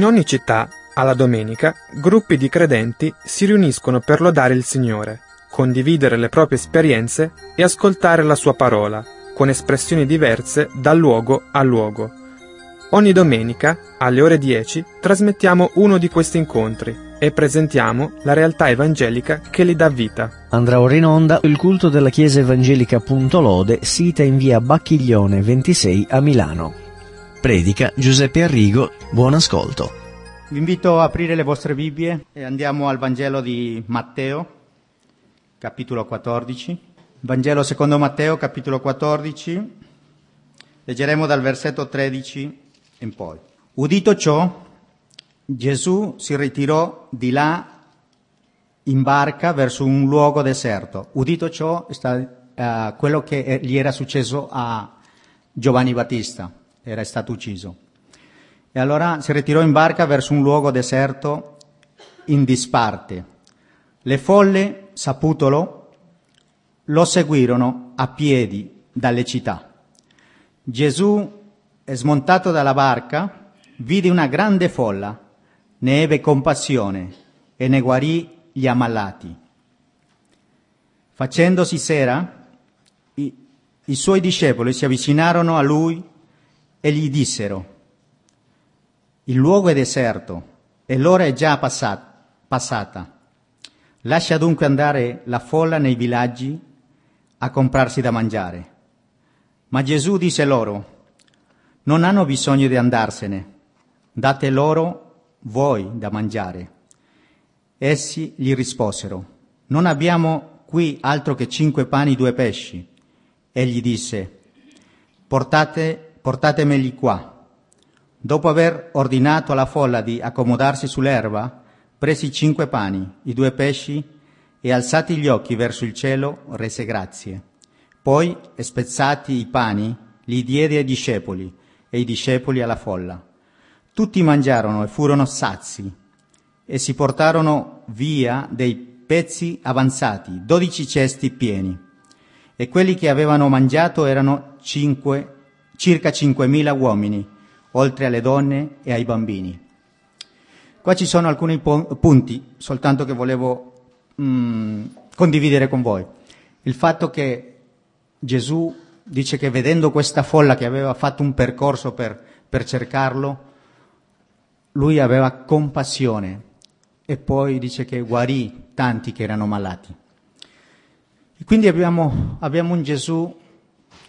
In ogni città, alla domenica, gruppi di credenti si riuniscono per lodare il Signore, condividere le proprie esperienze e ascoltare la sua parola, con espressioni diverse da luogo a luogo. Ogni domenica, alle ore 10, trasmettiamo uno di questi incontri e presentiamo la realtà evangelica che li dà vita. Andrà ora in onda il culto della Chiesa Evangelica Punto Lode, sita in via Bacchiglione 26 a Milano. Predica Giuseppe Arrigo, buon ascolto. Vi invito a aprire le vostre Bibbie e andiamo al Vangelo di Matteo, capitolo 14. Vangelo secondo Matteo, capitolo 14. Leggeremo dal versetto 13 in poi. Udito ciò, Gesù si ritirò di là in barca verso un luogo deserto. Udito ciò, sta, uh, quello che gli era successo a Giovanni Battista era stato ucciso. E allora si ritirò in barca verso un luogo deserto in disparte. Le folle, saputolo, lo seguirono a piedi dalle città. Gesù, smontato dalla barca, vide una grande folla, ne ebbe compassione e ne guarì gli ammalati. Facendosi sera, i, i suoi discepoli si avvicinarono a lui e gli dissero, il luogo è deserto e l'ora è già passata. Lascia dunque andare la folla nei villaggi a comprarsi da mangiare. Ma Gesù disse loro, non hanno bisogno di andarsene, date loro voi da mangiare. Essi gli risposero, non abbiamo qui altro che cinque pani e due pesci. Egli disse, portate portatemeli qua. Dopo aver ordinato alla folla di accomodarsi sull'erba, presi cinque pani, i due pesci e alzati gli occhi verso il cielo, rese grazie. Poi, spezzati i pani, li diede ai discepoli e i discepoli alla folla. Tutti mangiarono e furono sazi e si portarono via dei pezzi avanzati, dodici cesti pieni. E quelli che avevano mangiato erano cinque circa 5.000 uomini, oltre alle donne e ai bambini. Qua ci sono alcuni punti, soltanto che volevo mm, condividere con voi. Il fatto che Gesù dice che vedendo questa folla che aveva fatto un percorso per, per cercarlo, lui aveva compassione e poi dice che guarì tanti che erano malati. E quindi abbiamo, abbiamo un Gesù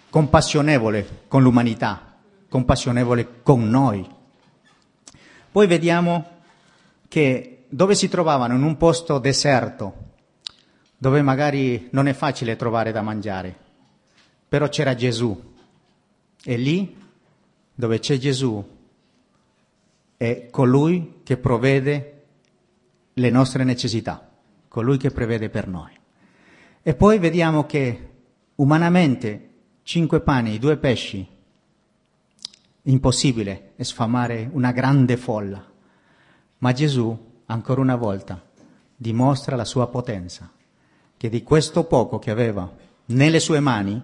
compassionevole con l'umanità, compassionevole con noi. Poi vediamo che dove si trovavano, in un posto deserto, dove magari non è facile trovare da mangiare, però c'era Gesù. E lì, dove c'è Gesù, è colui che provvede le nostre necessità, colui che prevede per noi. E poi vediamo che umanamente cinque pani, due pesci. Impossibile sfamare una grande folla. Ma Gesù, ancora una volta, dimostra la sua potenza, che di questo poco che aveva nelle sue mani,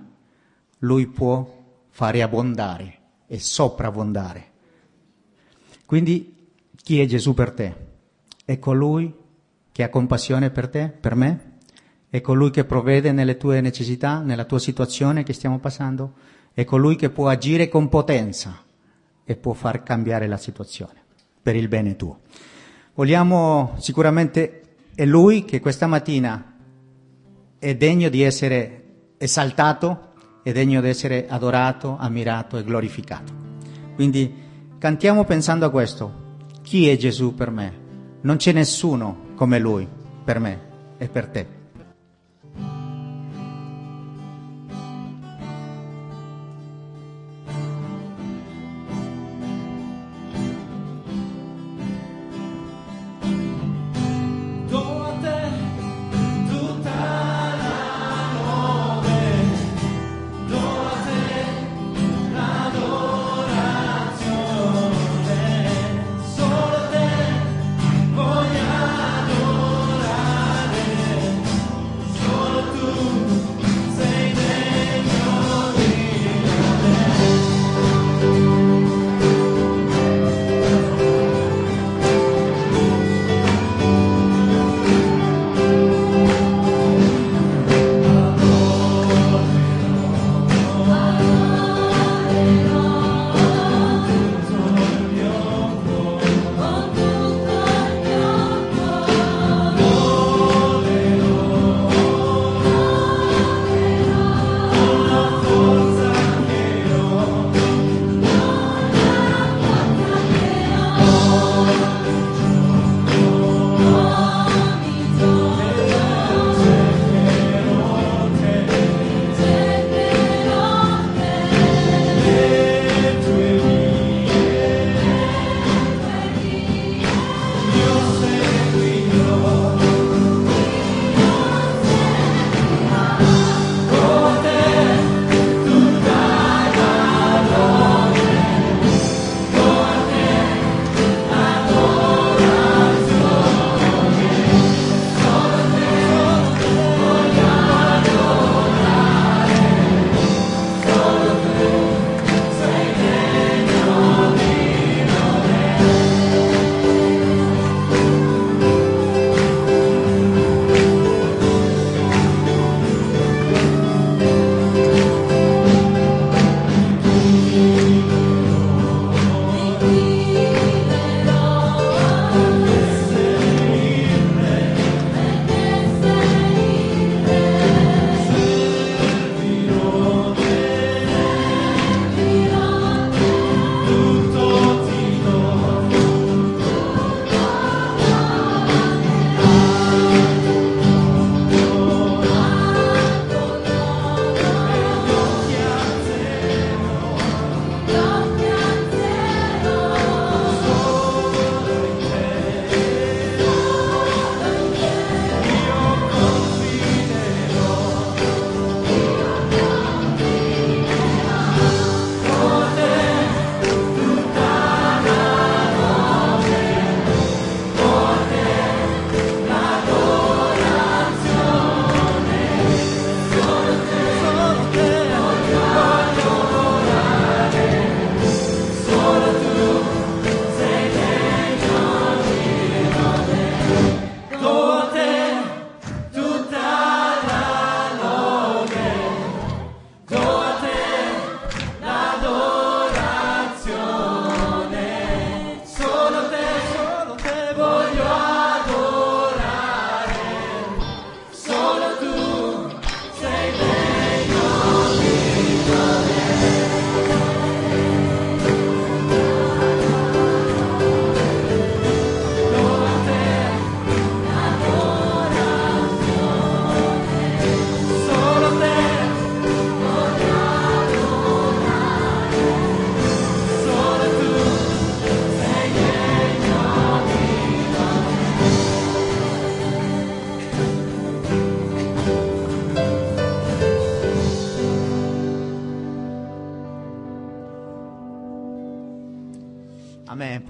lui può fare abbondare e soprabbondare. Quindi chi è Gesù per te? È colui che ha compassione per te, per me? è colui che provvede nelle tue necessità, nella tua situazione che stiamo passando, è colui che può agire con potenza e può far cambiare la situazione per il bene tuo. Vogliamo sicuramente, è lui che questa mattina è degno di essere esaltato, è degno di essere adorato, ammirato e glorificato. Quindi cantiamo pensando a questo. Chi è Gesù per me? Non c'è nessuno come lui per me e per te.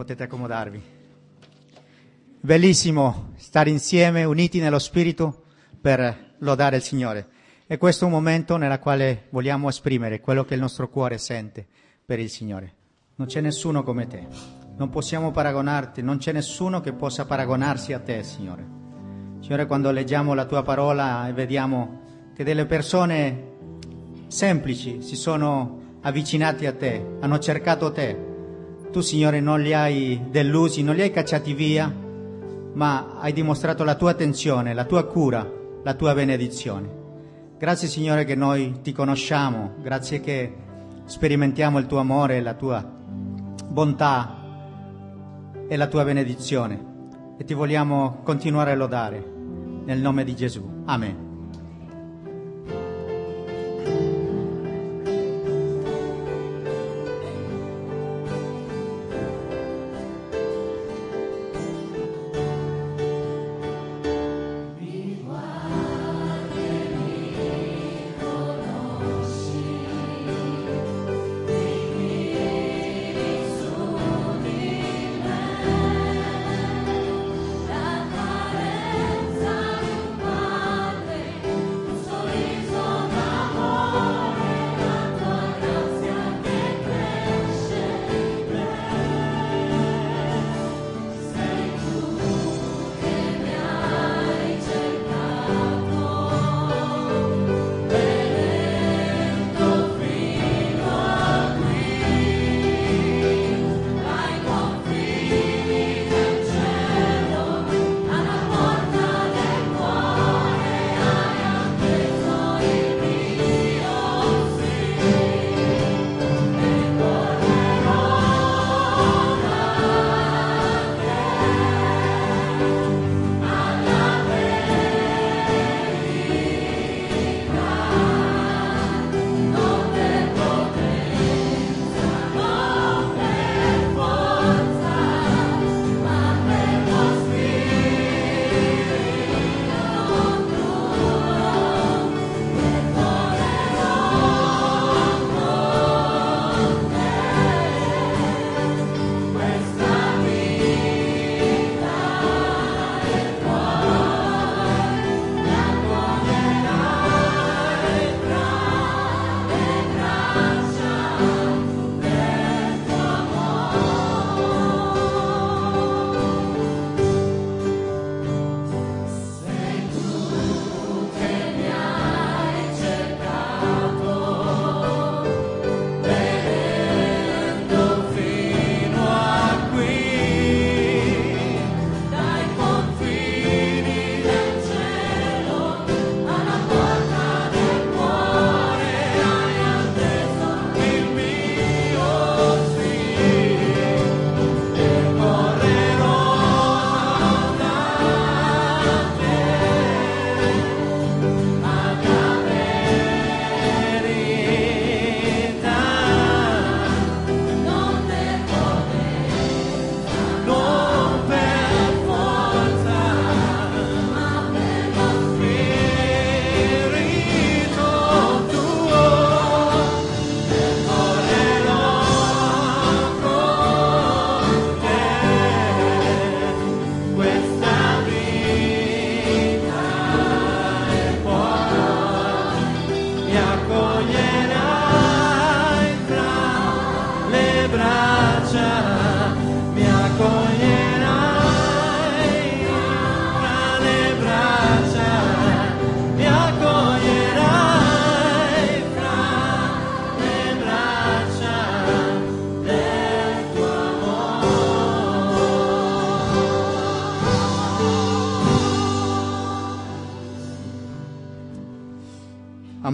Potete accomodarvi. Bellissimo stare insieme, uniti nello Spirito, per lodare il Signore. E questo è un momento nel quale vogliamo esprimere quello che il nostro cuore sente per il Signore. Non c'è nessuno come te, non possiamo paragonarti, non c'è nessuno che possa paragonarsi a te, Signore. Signore, quando leggiamo la tua parola e vediamo che delle persone semplici si sono avvicinati a te, hanno cercato te, tu, Signore, non li hai delusi, non li hai cacciati via, ma hai dimostrato la tua attenzione, la tua cura, la tua benedizione. Grazie, Signore, che noi ti conosciamo, grazie che sperimentiamo il tuo amore, la tua bontà e la tua benedizione. E ti vogliamo continuare a lodare. Nel nome di Gesù. Amen.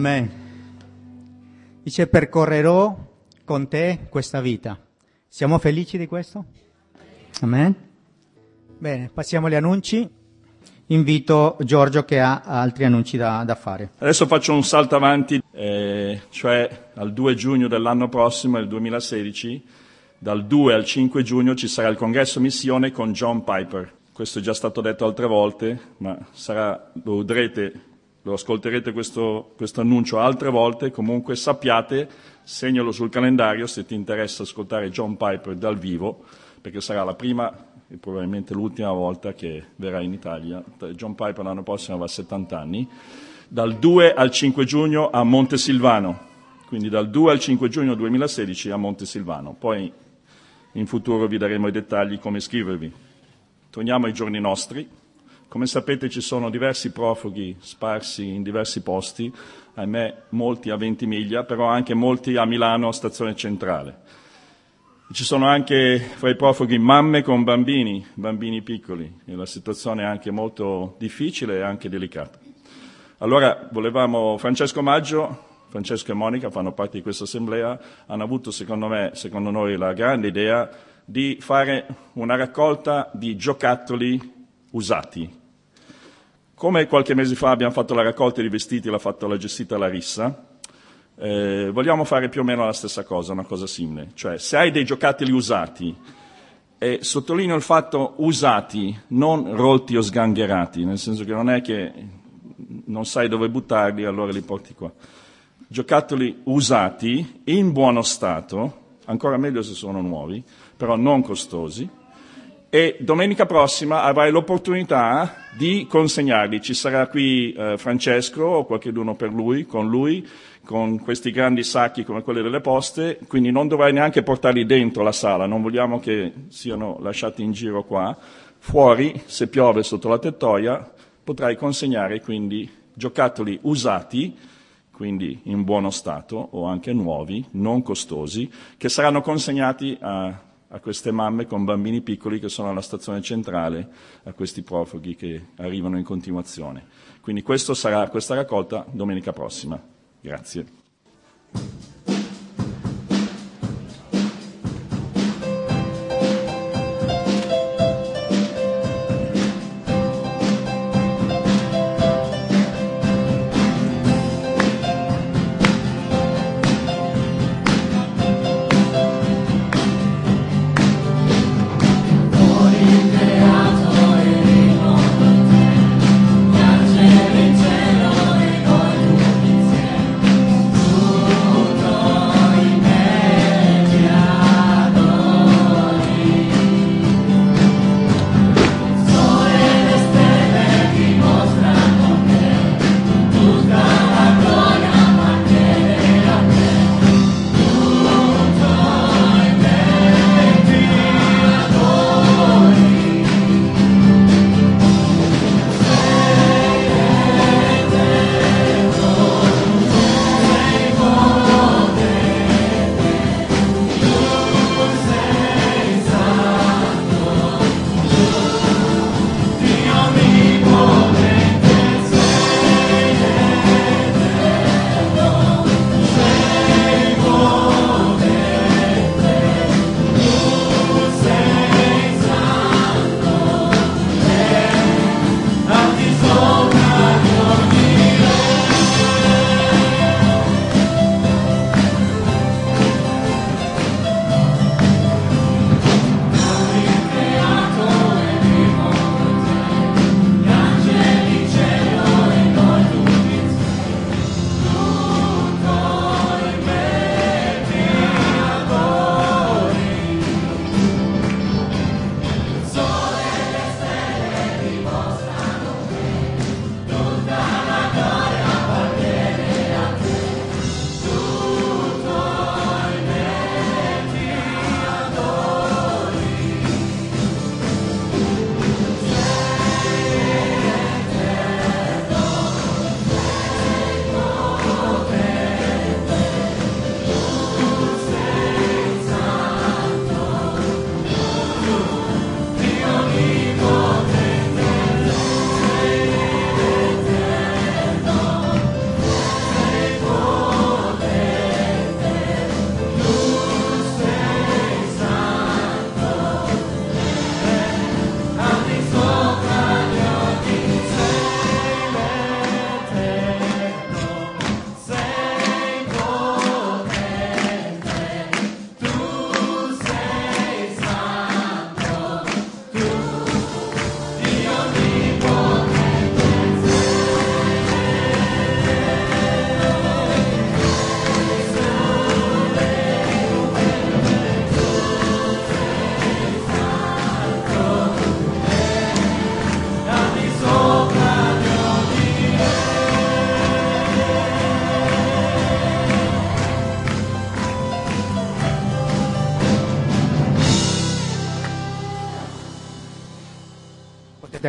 Amen. Dice percorrerò con te questa vita. Siamo felici di questo? Amen. Bene, passiamo agli annunci. Invito Giorgio che ha altri annunci da, da fare. Adesso faccio un salto avanti, eh, cioè al 2 giugno dell'anno prossimo, il 2016, dal 2 al 5 giugno ci sarà il congresso missione con John Piper. Questo è già stato detto altre volte, ma sarà, lo vedrete lo ascolterete questo, questo, annuncio altre volte, comunque sappiate, segnalo sul calendario se ti interessa ascoltare John Piper dal vivo, perché sarà la prima e probabilmente l'ultima volta che verrà in Italia. John Piper l'anno prossimo avrà 70 anni, dal 2 al 5 giugno a Montesilvano, quindi dal 2 al 5 giugno 2016 a Montesilvano. Poi in futuro vi daremo i dettagli come iscrivervi. Torniamo ai giorni nostri. Come sapete ci sono diversi profughi sparsi in diversi posti, ahimè molti a 20 miglia, però anche molti a Milano, stazione centrale. Ci sono anche fra i profughi mamme con bambini, bambini piccoli, e la situazione è anche molto difficile e anche delicata. Allora volevamo, Francesco Maggio, Francesco e Monica fanno parte di questa assemblea, hanno avuto secondo me, secondo noi, la grande idea di fare una raccolta di giocattoli usati. Come qualche mese fa abbiamo fatto la raccolta di vestiti, l'ha fatto la gestita Larissa, eh, vogliamo fare più o meno la stessa cosa, una cosa simile. Cioè, se hai dei giocattoli usati, e sottolineo il fatto usati, non rolti o sgangherati, nel senso che non è che non sai dove buttarli, allora li porti qua. Giocattoli usati, in buono stato, ancora meglio se sono nuovi, però non costosi, e domenica prossima avrai l'opportunità di consegnarli. Ci sarà qui eh, Francesco o qualcuno per lui, con lui, con questi grandi sacchi come quelli delle poste, quindi non dovrai neanche portarli dentro la sala, non vogliamo che siano lasciati in giro qua. Fuori, se piove sotto la tettoia, potrai consegnare quindi giocattoli usati, quindi in buono stato o anche nuovi, non costosi, che saranno consegnati a a queste mamme con bambini piccoli che sono alla stazione centrale, a questi profughi che arrivano in continuazione. Quindi sarà questa raccolta domenica prossima. Grazie.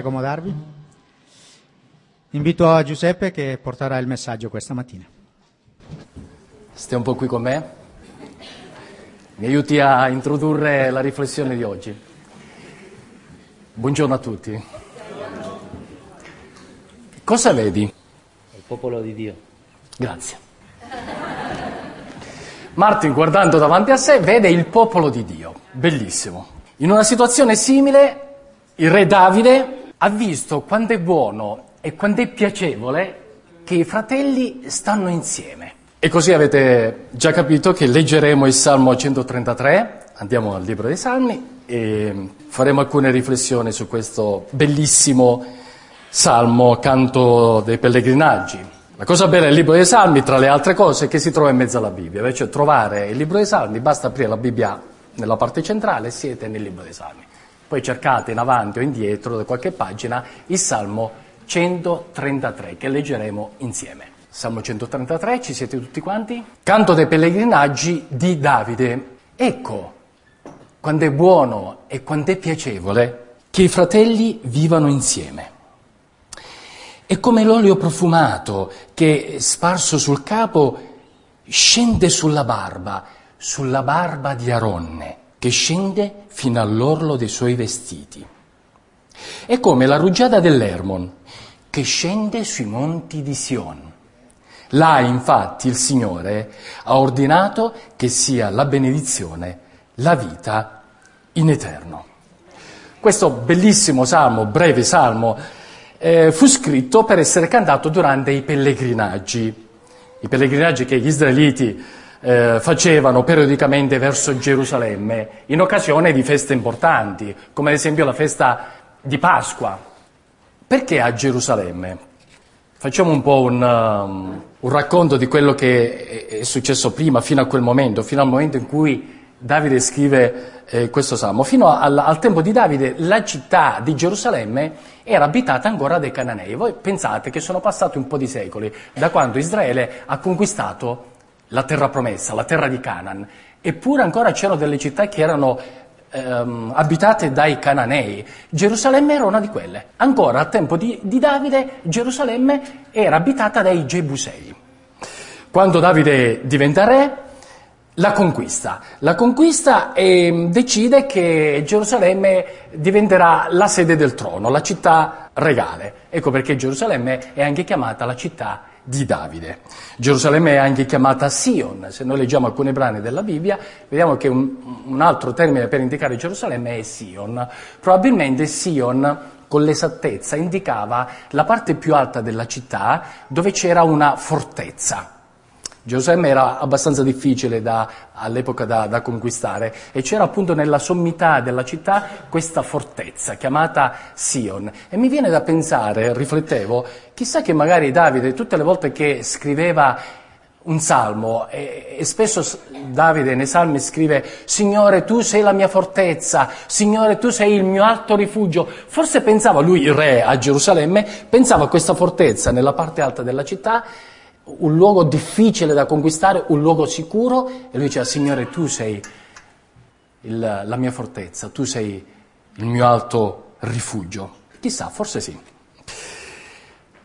Accomodarvi? Invito a Giuseppe che porterà il messaggio questa mattina. Stai un po' qui con me? Mi aiuti a introdurre la riflessione di oggi. Buongiorno a tutti. Cosa vedi? Il popolo di Dio. Grazie. Martin, guardando davanti a sé, vede il popolo di Dio. Bellissimo. In una situazione simile, il re Davide ha visto quanto è buono e quanto è piacevole che i fratelli stanno insieme. E così avete già capito che leggeremo il Salmo 133, andiamo al libro dei Salmi e faremo alcune riflessioni su questo bellissimo Salmo, canto dei pellegrinaggi. La cosa bella del libro dei Salmi, tra le altre cose, è che si trova in mezzo alla Bibbia. Invece trovare il libro dei Salmi, basta aprire la Bibbia nella parte centrale e siete nel libro dei Salmi. Poi cercate in avanti o indietro, da qualche pagina, il Salmo 133, che leggeremo insieme. Salmo 133, ci siete tutti quanti? Canto dei pellegrinaggi di Davide. Ecco, quando è buono e quando è piacevole che i fratelli vivano insieme. È come l'olio profumato che, sparso sul capo, scende sulla barba, sulla barba di Aronne, che scende fino all'orlo dei suoi vestiti. È come la rugiada dell'Ermon, che scende sui monti di Sion. Là, infatti, il Signore ha ordinato che sia la benedizione, la vita in eterno. Questo bellissimo salmo, breve salmo, eh, fu scritto per essere cantato durante i pellegrinaggi, i pellegrinaggi che gli israeliti eh, facevano periodicamente verso Gerusalemme in occasione di feste importanti, come ad esempio la festa di Pasqua. Perché a Gerusalemme? Facciamo un po' un, um, un racconto di quello che è, è successo prima, fino a quel momento, fino al momento in cui Davide scrive eh, questo salmo. Fino al, al, tempo di Davide la città di Gerusalemme era abitata ancora dai cananei. Voi pensate che sono passati un po' di secoli da quando Israele ha conquistato la terra promessa, la terra di Canaan, eppure ancora c'erano delle città che erano ehm, abitate dai cananei. Gerusalemme era una di quelle. Ancora al tempo di, di Davide Gerusalemme era abitata dai Gebusei. Quando Davide diventa re, la conquista. La conquista eh, decide che Gerusalemme diventerà la sede del trono, la città regale. Ecco perché Gerusalemme è anche chiamata la città di Davide. Gerusalemme è anche chiamata Sion. Se noi leggiamo alcuni brani della Bibbia, vediamo che un, un altro termine per indicare Gerusalemme è Sion. Probabilmente Sion con l'esattezza indicava la parte più alta della città dove c'era una fortezza. Gerusalemme era abbastanza difficile da, all'epoca da, da, conquistare e c'era appunto nella sommità della città questa fortezza chiamata Sion. E mi viene da pensare, riflettevo, chissà che magari Davide tutte le volte che scriveva un salmo e, e spesso Davide nei salmi scrive Signore tu sei la mia fortezza, Signore tu sei il mio alto rifugio. Forse pensava lui, il re a Gerusalemme, pensava a questa fortezza nella parte alta della città un luogo difficile da conquistare, un luogo sicuro, e lui diceva, Signore, tu sei il, la mia fortezza, tu sei il mio alto rifugio. Chissà, forse sì.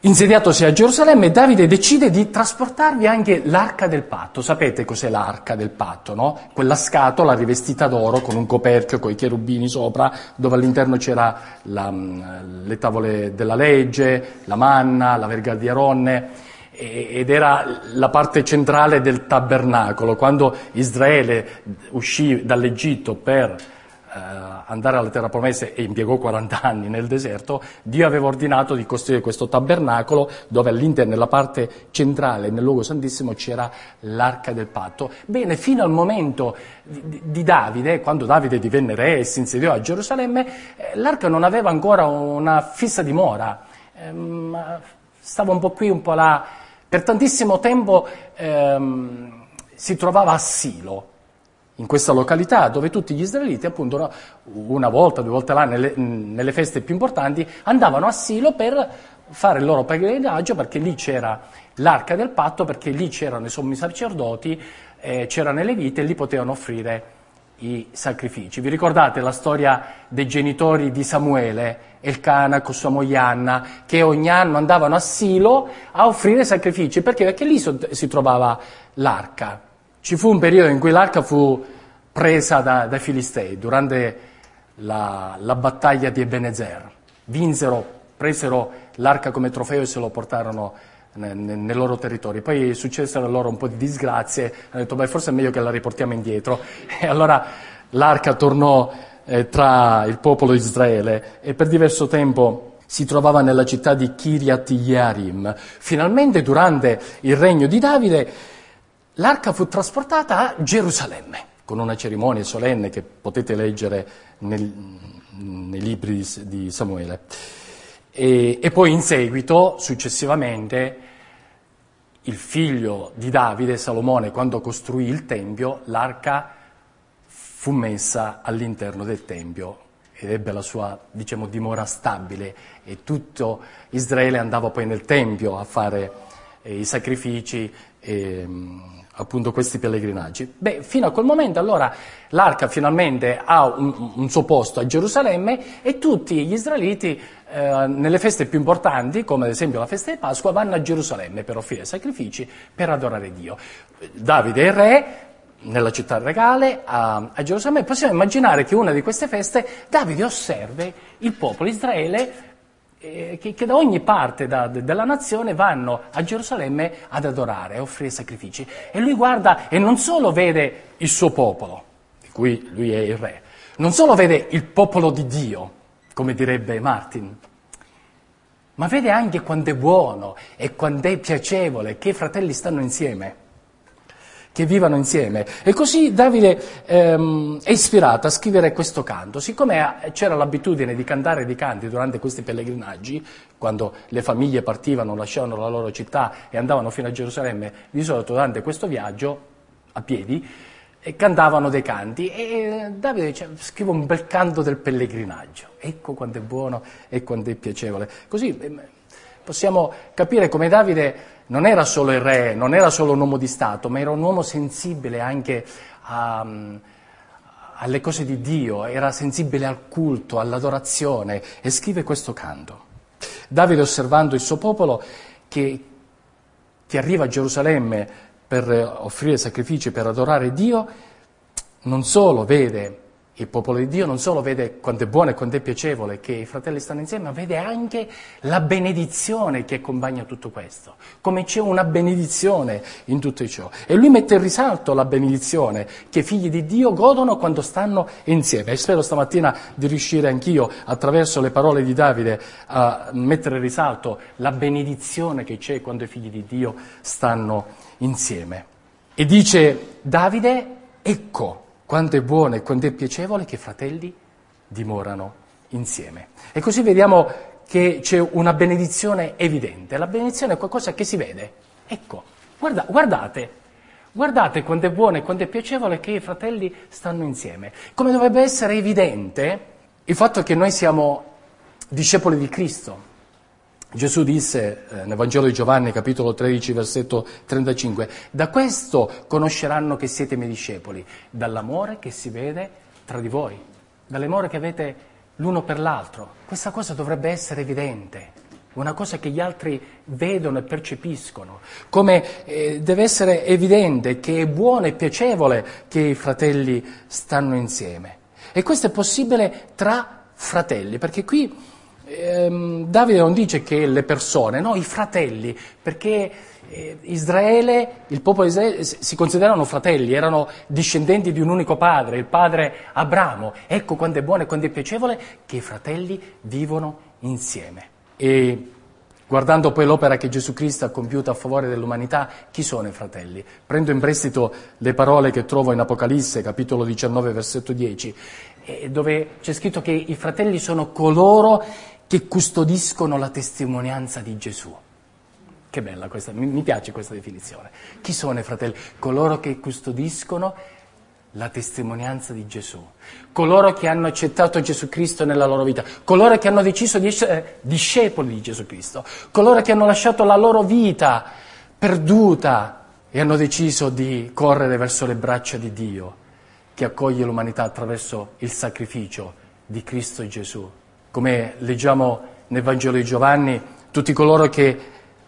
Insediatosi a Gerusalemme, Davide decide di trasportarvi anche l'arca del patto. Sapete cos'è l'arca del patto, no? Quella scatola rivestita d'oro con un coperchio con i cherubini sopra, dove all'interno c'era la, le tavole della legge, la manna, la verga di Aronne ed era la parte centrale del tabernacolo. Quando Israele uscì dall'Egitto per eh, andare alla terra promessa e impiegò 40 anni nel deserto, Dio aveva ordinato di costruire questo tabernacolo dove all'interno, nella parte centrale, nel luogo santissimo, c'era l'arca del patto. Bene, fino al momento di, di Davide, quando Davide divenne re e si insediò a Gerusalemme, eh, l'arca non aveva ancora una fissa dimora. Eh, stava un po' qui, un po' là per tantissimo tempo ehm, si trovava a Silo, in questa località dove tutti gli israeliti, appunto, una volta, due volte l'anno, nelle, nelle feste più importanti, andavano a Silo per fare il loro pellegrinaggio perché lì c'era l'arca del patto, perché lì c'erano i sommi sacerdoti, eh, c'erano le vite e lì potevano offrire i sacrifici. Vi ricordate la storia dei genitori di Samuele, Elcana con sua moglie Anna, che ogni anno andavano a Silo a offrire sacrifici? Perché? Perché lì si trovava l'arca. Ci fu un periodo in cui l'arca fu presa da, dai Filistei durante la, la battaglia di Ebenezer. Vinsero, presero l'arca come trofeo e se lo portarono nel, loro territorio. Poi successero loro un po' di disgrazie, hanno detto beh forse è meglio che la riportiamo indietro e allora l'arca tornò eh, tra il popolo di Israele e per diverso tempo si trovava nella città di Kiryat Yarim. Finalmente durante il regno di Davide l'arca fu trasportata a Gerusalemme con una cerimonia solenne che potete leggere nel, nei libri di Samuele. E, e poi in seguito, successivamente, il figlio di Davide, Salomone, quando costruì il Tempio, l'arca fu messa all'interno del Tempio ed ebbe la sua, diciamo, dimora stabile e tutto Israele andava poi nel Tempio a fare eh, i sacrifici e appunto questi pellegrinaggi. Beh, fino a quel momento allora l'arca finalmente ha un, un suo posto a Gerusalemme e tutti gli israeliti eh, nelle feste più importanti, come ad esempio la festa di Pasqua, vanno a Gerusalemme per offrire sacrifici, per adorare Dio. Davide è re, nella città regale a, a Gerusalemme, possiamo immaginare che una di queste feste Davide osserve il popolo Israele eh, che, che, da ogni parte da, de, della nazione vanno a Gerusalemme ad adorare, a offrire sacrifici. E lui guarda e non solo vede il suo popolo, di cui lui è il re, non solo vede il popolo di Dio, come direbbe Martin, ma vede anche quanto è buono e quanto è piacevole che i fratelli stanno insieme che vivano insieme. E così Davide ehm, è ispirato a scrivere questo canto. Siccome c'era l'abitudine di cantare dei canti durante questi pellegrinaggi, quando le famiglie partivano, lasciavano la loro città e andavano fino a Gerusalemme, di solito durante questo viaggio, a piedi, e cantavano dei canti e Davide dice scrivo un bel canto del pellegrinaggio ecco quanto è buono e quanto è piacevole così ehm, possiamo capire come Davide non era solo il re, non era solo un uomo di Stato, ma era un uomo sensibile anche a, alle cose di Dio, era sensibile al culto, all'adorazione e scrive questo canto. Davide osservando il suo popolo che, che arriva a Gerusalemme per offrire sacrifici, per adorare Dio, non solo vede il popolo di Dio non solo vede quanto è buono e quanto è piacevole che i fratelli stanno insieme, ma vede anche la benedizione che accompagna tutto questo, come c'è una benedizione in tutto ciò. E lui mette in risalto la benedizione che i figli di Dio godono quando stanno insieme. E spero stamattina di riuscire anch'io, attraverso le parole di Davide, a mettere in risalto la benedizione che c'è quando i figli di Dio stanno insieme. E dice Davide, ecco, quanto è buono e quanto è piacevole che i fratelli dimorano insieme. E così vediamo che c'è una benedizione evidente. La benedizione è qualcosa che si vede. Ecco, guarda, guardate, guardate quanto è buono e quanto è piacevole che i fratelli stanno insieme. Come dovrebbe essere evidente il fatto che noi siamo discepoli di Cristo. Gesù disse eh, nel Vangelo di Giovanni, capitolo 13, versetto 35, da questo conosceranno che siete miei discepoli, dall'amore che si vede tra di voi, dall'amore che avete l'uno per l'altro. Questa cosa dovrebbe essere evidente, una cosa che gli altri vedono e percepiscono, come eh, deve essere evidente che è buono e piacevole che i fratelli stanno insieme. E questo è possibile tra fratelli, perché qui ehm, Davide non dice che le persone, no, i fratelli, perché eh, Israele, il popolo di Israele si considerano fratelli, erano discendenti di un unico padre, il padre Abramo. Ecco quanto è buono e quanto è piacevole che i fratelli vivono insieme. E guardando poi l'opera che Gesù Cristo ha compiuto a favore dell'umanità, chi sono i fratelli? Prendo in prestito le parole che trovo in Apocalisse, capitolo 19, versetto 10, dove c'è scritto che i fratelli sono coloro che custodiscono la testimonianza di Gesù. Che bella questa, mi, piace questa definizione. Chi sono i fratelli? Coloro che custodiscono la testimonianza di Gesù, coloro che hanno accettato Gesù Cristo nella loro vita, coloro che hanno deciso di essere discepoli di Gesù Cristo, coloro che hanno lasciato la loro vita perduta e hanno deciso di correre verso le braccia di Dio che accoglie l'umanità attraverso il sacrificio di Cristo Gesù. Come leggiamo nel Vangelo di Giovanni, tutti coloro che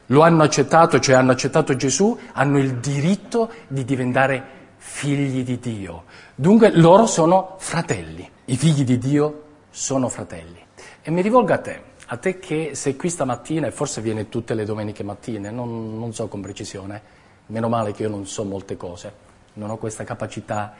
lo hanno accettato, cioè hanno accettato Gesù, hanno il diritto di diventare figli di Dio. Dunque loro sono fratelli. I figli di Dio sono fratelli. E mi rivolgo a te, a te che sei qui stamattina e forse vieni tutte le domeniche mattine, non, non so con precisione, meno male che io non so molte cose, non ho questa capacità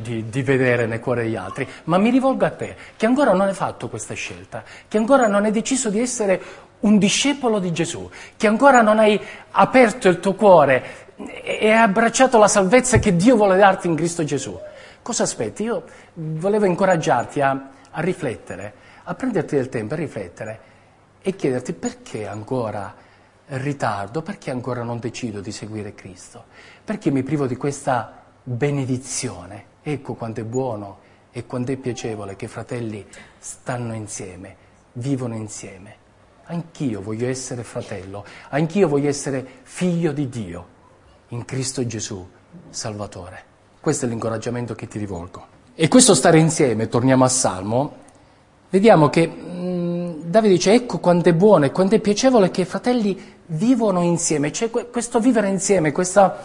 di, di, vedere nel cuore degli altri, ma mi rivolgo a te che ancora non hai fatto questa scelta, che ancora non hai deciso di essere un discepolo di Gesù, che ancora non hai aperto il tuo cuore e hai abbracciato la salvezza che Dio vuole darti in Cristo Gesù. Cosa aspetti? Io volevo incoraggiarti a, a riflettere, a prenderti del tempo a riflettere e chiederti perché ancora ritardo, perché ancora non decido di seguire Cristo, perché mi privo di questa benedizione. Ecco quanto è buono e quanto è piacevole che i fratelli stanno insieme, vivono insieme. Anch'io voglio essere fratello, anch'io voglio essere figlio di Dio in Cristo Gesù, Salvatore. Questo è l'incoraggiamento che ti rivolgo. E questo stare insieme, torniamo al Salmo, vediamo che mh, Davide dice ecco quanto è buono e quanto è piacevole che i fratelli vivono insieme, c'è questo vivere insieme, questa,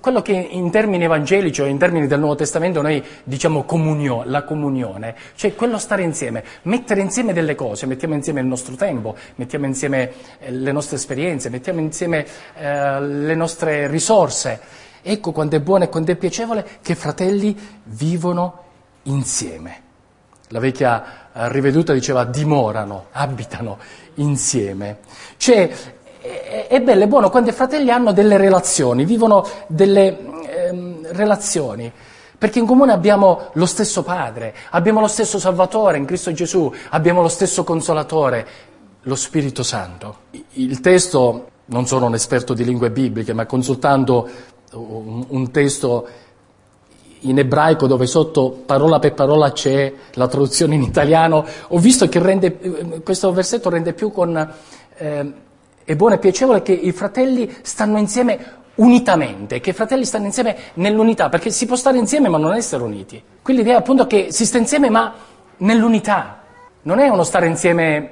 quello che in termini evangelici o in termini del Nuovo Testamento noi diciamo comunione, la comunione, cioè quello stare insieme, mettere insieme delle cose, mettiamo insieme il nostro tempo, mettiamo insieme eh, le nostre esperienze, mettiamo insieme eh, le nostre risorse. Ecco quanto è buono e quanto è piacevole che fratelli vivono insieme. La vecchia eh, riveduta diceva dimorano, abitano insieme. Cioè è bello e buono quando i fratelli hanno delle relazioni, vivono delle ehm, relazioni, perché in comune abbiamo lo stesso Padre, abbiamo lo stesso Salvatore in Cristo Gesù, abbiamo lo stesso Consolatore, lo Spirito Santo. Il testo, non sono un esperto di lingue bibliche, ma consultando un, un testo in ebraico dove sotto parola per parola c'è la traduzione in italiano, ho visto che rende, questo versetto rende più con... Eh, è buono e piacevole che i fratelli stanno insieme unitamente, che i fratelli stanno insieme nell'unità, perché si può stare insieme ma non essere uniti. Qui l'idea è appunto che si sta insieme ma nell'unità. Non è uno stare insieme,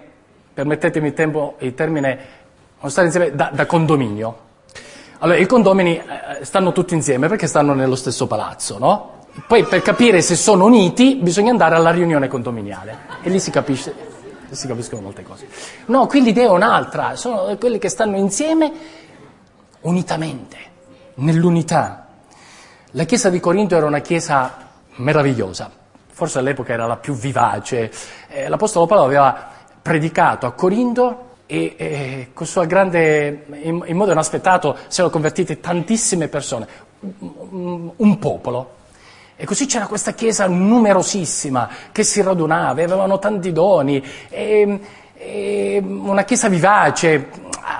permettetemi il, tempo, il termine, uno stare insieme da, da condominio. Allora, i condomini eh, stanno tutti insieme perché stanno nello stesso palazzo, no? Poi per capire se sono uniti bisogna andare alla riunione condominiale e lì si capisce si capiscono molte cose. No, qui l'idea è un'altra, sono quelli che stanno insieme unitamente, nell'unità. La chiesa di Corinto era una chiesa meravigliosa, forse all'epoca era la più vivace. Eh, L'Apostolo Paolo aveva predicato a Corinto e, e con sua grande, in, in modo inaspettato, si erano convertite tantissime persone, un, un popolo. E così c'era questa chiesa numerosissima che si radunava, avevano tanti doni, e, e una chiesa vivace,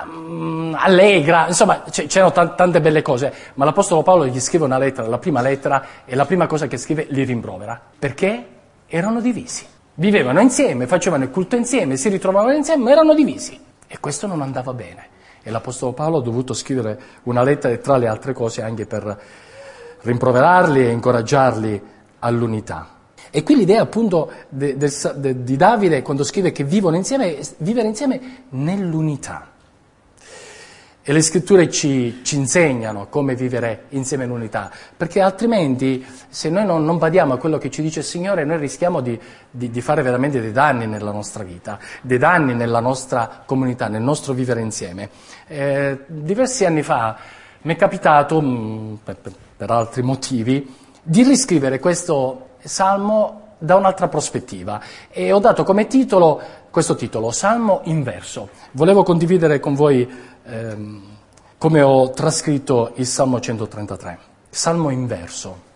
mm, allegra, insomma c'erano t- tante belle cose, ma l'Apostolo Paolo gli scrive una lettera, la prima lettera, e la prima cosa che scrive li rimprovera, perché erano divisi. Vivevano insieme, facevano il culto insieme, si ritrovavano insieme, ma erano divisi. E questo non andava bene. E l'Apostolo Paolo ha dovuto scrivere una lettera, tra le altre cose, anche per rimproverarli e incoraggiarli all'unità. E qui l'idea appunto de, de, de, di Davide quando scrive che vivono insieme, vivere insieme nell'unità. E le scritture ci, ci, insegnano come vivere insieme in unità, perché altrimenti se noi non, non badiamo a quello che ci dice il Signore, noi rischiamo di, di, di, fare veramente dei danni nella nostra vita, dei danni nella nostra comunità, nel nostro vivere insieme. Eh, diversi anni fa mi è capitato, mh, mm, per, per altri motivi, di riscrivere questo salmo da un'altra prospettiva e ho dato come titolo questo titolo, Salmo inverso. Volevo condividere con voi ehm, come ho trascritto il Salmo 133, Salmo inverso.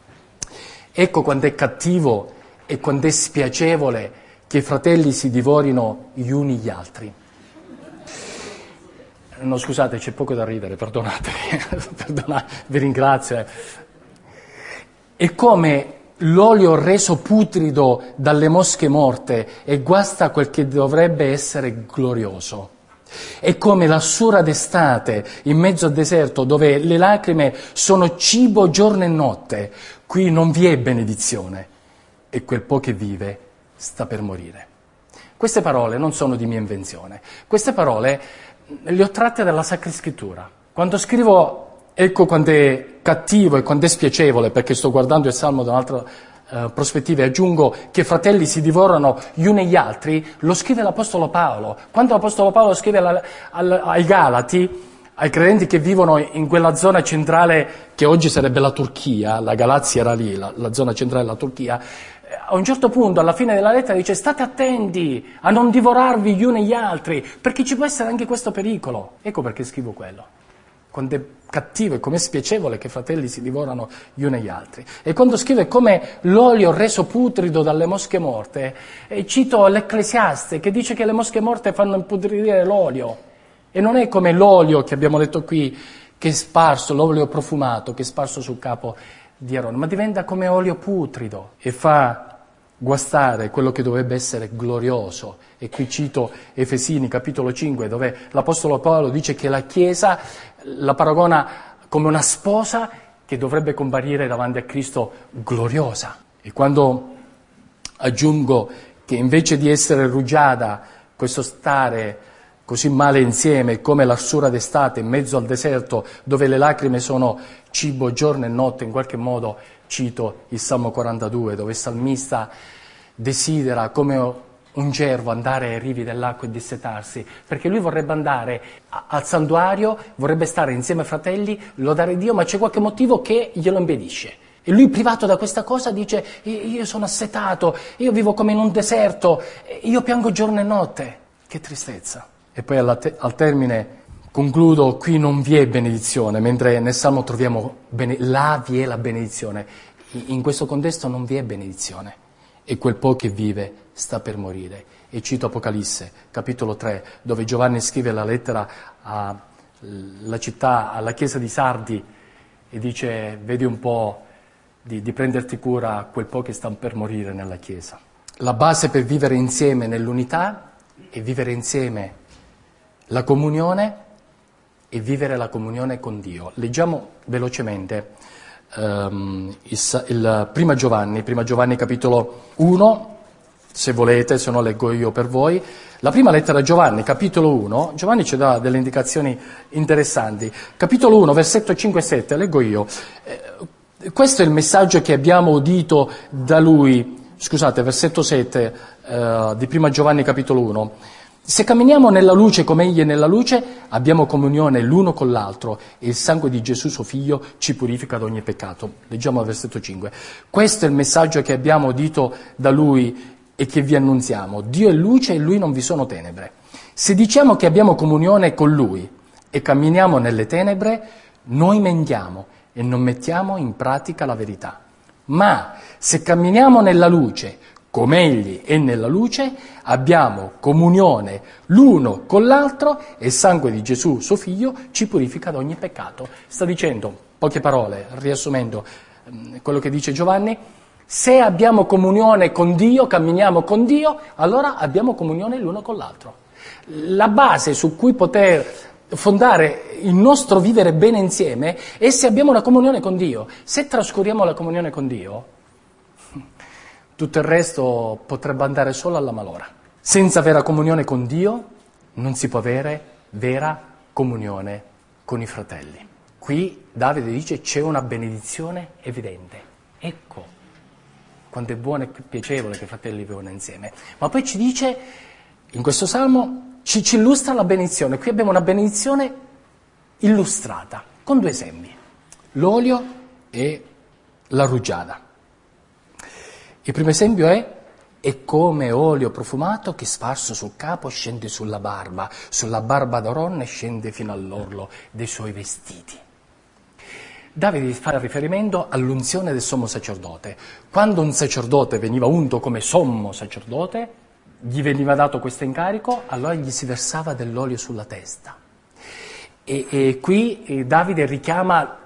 Ecco quando è cattivo e quando è spiacevole che i fratelli si divorino gli uni gli altri. No, scusate, c'è poco da ridere, perdonatemi, perdonate, vi ringrazio. È come l'olio reso putrido dalle mosche morte e guasta quel che dovrebbe essere glorioso. È come l'assura d'estate in mezzo al deserto dove le lacrime sono cibo giorno e notte. Qui non vi è benedizione e quel po' che vive sta per morire. Queste parole non sono di mia invenzione, queste parole le ho tratte dalla Sacra Scrittura. Quando scrivo ecco quando è cattivo e quando è spiacevole, perché sto guardando il Salmo da un'altra uh, prospettiva e aggiungo che fratelli si divorano gli uni e gli altri, lo scrive l'Apostolo Paolo. Quando l'Apostolo Paolo scrive alla, al, ai Galati, ai credenti che vivono in quella zona centrale che oggi sarebbe la Turchia, la Galazia era lì, la, la zona centrale della Turchia, a un certo punto, alla fine della lettera, dice state attenti a non divorarvi gli uni gli altri, perché ci può essere anche questo pericolo. Ecco perché scrivo quello. Quando è cattivo e come spiacevole che fratelli si divorano gli uni e gli altri. E quando scrive come l'olio reso putrido dalle mosche morte, e cito l'Ecclesiaste che dice che le mosche morte fanno impudridire l'olio. E non è come l'olio che abbiamo letto qui, che è sparso, l'olio profumato che è sparso sul capo di Aaron, ma diventa come olio putrido e fa guastare quello che dovrebbe essere glorioso. E qui cito Efesini capitolo 5 dove l'Apostolo Paolo dice che la Chiesa la paragona come una sposa che dovrebbe comparire davanti a Cristo gloriosa. E quando aggiungo che invece di essere rugiada, questo stare così male insieme come l'arsura d'estate in mezzo al deserto dove le lacrime sono cibo giorno e notte, in qualche modo cito il Salmo 42 dove il salmista desidera come un cervo andare ai rivi dell'acqua e dissetarsi, perché lui vorrebbe andare al santuario, vorrebbe stare insieme ai fratelli, lodare Dio, ma c'è qualche motivo che glielo impedisce. E lui privato da questa cosa dice, io sono assetato, io vivo come in un deserto, io piango giorno e notte. Che tristezza. E poi te- al termine concludo, qui non vi è benedizione, mentre nel Salmo troviamo, bene- là vi è la benedizione. In questo contesto non vi è benedizione. E quel po' che vive sta per morire. E cito Apocalisse, capitolo 3, dove Giovanni scrive la lettera alla città, alla chiesa di Sardi, e dice, vedi un po' di, di prenderti cura quel po' che sta per morire nella chiesa. La base per vivere insieme nell'unità è vivere insieme la comunione e vivere la comunione con Dio. Leggiamo velocemente um, il, il prima Giovanni, prima Giovanni capitolo 1, se volete, se no leggo io per voi. La prima lettera Giovanni, capitolo 1, Giovanni ci dà delle indicazioni interessanti. Capitolo 1, versetto 5 e 7, leggo io. Eh, questo è il messaggio che abbiamo udito da lui, scusate, versetto 7 eh, di prima Giovanni capitolo 1. Se camminiamo nella luce come Egli è nella luce, abbiamo comunione l'uno con l'altro e il sangue di Gesù suo Figlio ci purifica da ogni peccato. Leggiamo il versetto 5. Questo è il messaggio che abbiamo udito da Lui e che vi annunziamo. Dio è luce e in Lui non vi sono tenebre. Se diciamo che abbiamo comunione con Lui e camminiamo nelle tenebre, noi mentiamo e non mettiamo in pratica la verità. Ma se camminiamo nella luce, come Egli è nella luce, abbiamo comunione l'uno con l'altro e il sangue di Gesù, suo Figlio, ci purifica da ogni peccato. Sta dicendo, poche parole, riassumendo mm, quello che dice Giovanni, se abbiamo comunione con Dio, camminiamo con Dio, allora abbiamo comunione l'uno con l'altro. La base su cui poter fondare il nostro vivere bene insieme è se abbiamo una comunione con Dio. Se trascuriamo la comunione con Dio, tutto il resto potrebbe andare solo alla malora. Senza vera comunione con Dio non si può avere vera comunione con i fratelli. Qui Davide dice c'è una benedizione evidente. Ecco quanto è buono e piacevole che i fratelli vivono insieme. Ma poi ci dice, in questo salmo, ci, ci illustra la benedizione. Qui abbiamo una benedizione illustrata con due esempi, l'olio e la rugiada. Il primo esempio è è come olio profumato che sparso sul capo scende sulla barba, sulla barba d'Aronne scende fino all'orlo dei suoi vestiti. Davide fa riferimento all'unzione del sommo sacerdote. Quando un sacerdote veniva unto come sommo sacerdote, gli veniva dato questo incarico, allora gli si versava dell'olio sulla testa. E, e qui eh, Davide richiama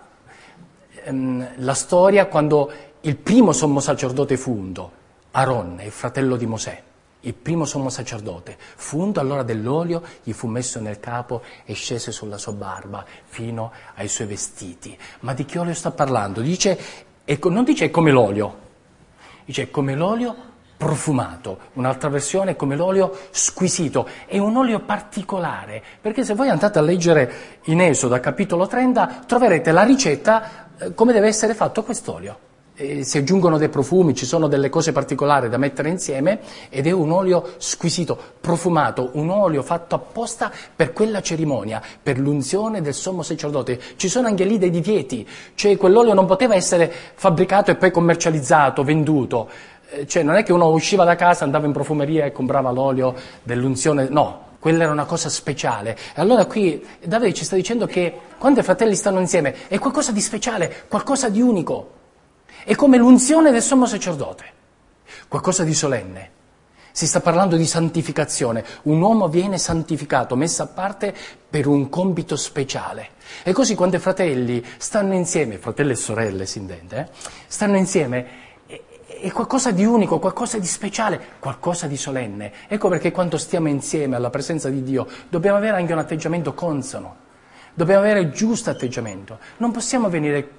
ehm, la storia quando il primo sommo sacerdote fu unto, Aaron, il fratello di Mosè. il primo sommo sacerdote. Fu unto allora dell'olio, gli fu messo nel capo e scese sulla sua barba fino ai suoi vestiti. Ma di che olio sta parlando? Dice, non dice come l'olio, dice come l'olio profumato, un'altra versione come l'olio squisito, è un olio particolare, perché se voi andate a leggere in Esodo, capitolo 30, troverete la ricetta eh, come deve essere fatto quest'olio eh, si aggiungono dei profumi, ci sono delle cose particolari da mettere insieme ed è un olio squisito, profumato, un olio fatto apposta per quella cerimonia, per l'unzione del sommo sacerdote. Ci sono anche lì dei divieti, cioè quell'olio non poteva essere fabbricato e poi commercializzato, venduto. Eh, cioè non è che uno usciva da casa, andava in profumeria e comprava l'olio dell'unzione, no, quella era una cosa speciale. E allora qui Davide ci sta dicendo che quando i fratelli stanno insieme è qualcosa di speciale, qualcosa di unico. È come l'unzione del sommo sacerdote, qualcosa di solenne. Si sta parlando di santificazione. Un uomo viene santificato, messo a parte per un compito speciale. E così quando i fratelli stanno insieme, fratelli e sorelle si intende, eh, stanno insieme, è qualcosa di unico, qualcosa di speciale, qualcosa di solenne. Ecco perché quando stiamo insieme alla presenza di Dio dobbiamo avere anche un atteggiamento consono, dobbiamo avere il giusto atteggiamento. Non possiamo venire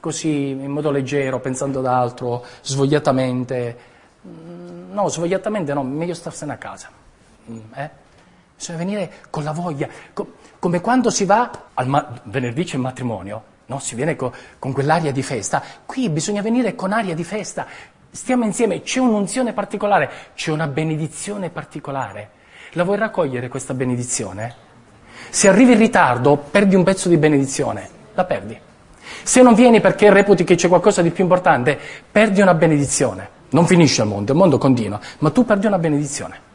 così in modo leggero, pensando ad altro, svogliatamente. Mm, no, svogliatamente no, meglio starsene a casa. Mm, eh? Bisogna venire con la voglia, come quando si va, al ma- venerdì c'è il matrimonio, no? si viene co- con quell'aria di festa, qui bisogna venire con aria di festa, stiamo insieme, c'è un'unzione particolare, c'è una benedizione particolare. La vuoi raccogliere questa benedizione? Se arrivi in ritardo, perdi un pezzo di benedizione, la perdi. Se non vieni perché reputi che c'è qualcosa di più importante, perdi una benedizione. Non finisce il mondo, il mondo continua, ma tu perdi una benedizione.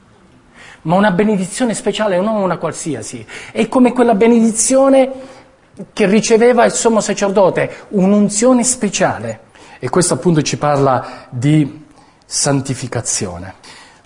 Ma una benedizione speciale, non una qualsiasi. È come quella benedizione che riceveva il sommo sacerdote, un'unzione speciale. E questo appunto ci parla di santificazione.